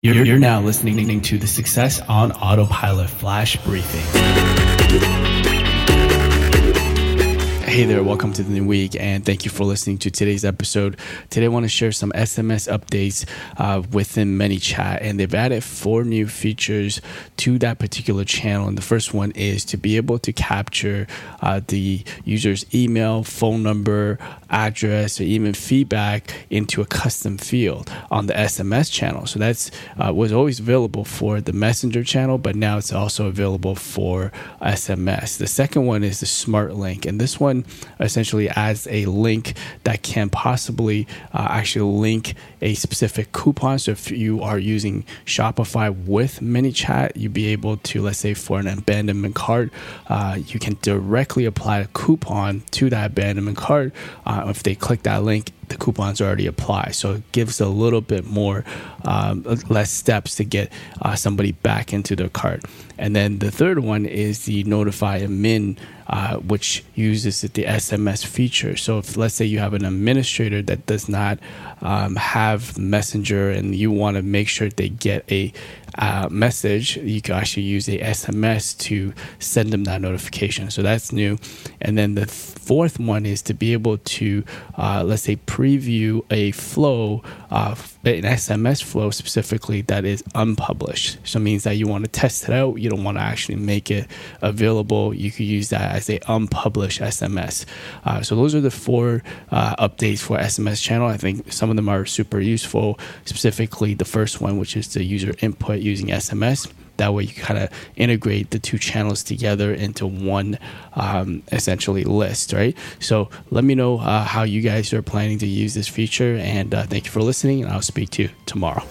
You're, you're now listening to the Success on Autopilot Flash Briefing. Hey there, welcome to the new week, and thank you for listening to today's episode. Today, I want to share some SMS updates uh, within ManyChat, and they've added four new features to that particular channel. And the first one is to be able to capture uh, the user's email, phone number, address, or even feedback into a custom field on the SMS channel. So that's uh, was always available for the Messenger channel, but now it's also available for SMS. The second one is the Smart Link, and this one essentially as a link that can possibly uh, actually link a specific coupon. So if you are using Shopify with ManyChat, you'd be able to, let's say, for an abandonment cart, uh, you can directly apply a coupon to that abandonment cart. Uh, if they click that link, the coupons already apply. So it gives a little bit more, um, less steps to get uh, somebody back into their cart. And then the third one is the notify admin, uh, which uses the SMS feature. So if let's say you have an administrator that does not um, have Messenger and you want to make sure they get a uh, message, you can actually use a SMS to send them that notification. So that's new. And then the fourth one is to be able to, uh, let's say, preview a flow, an SMS flow specifically that is unpublished. So it means that you want to test it out. You don't want to actually make it available. You could use that as a unpublished SMS. Uh, so those are the four uh, updates for SMS channel. I think some of them are super useful. Specifically, the first one, which is the user input using SMS. That way, you kind of integrate the two channels together into one um, essentially list, right? So, let me know uh, how you guys are planning to use this feature. And uh, thank you for listening. And I'll speak to you tomorrow.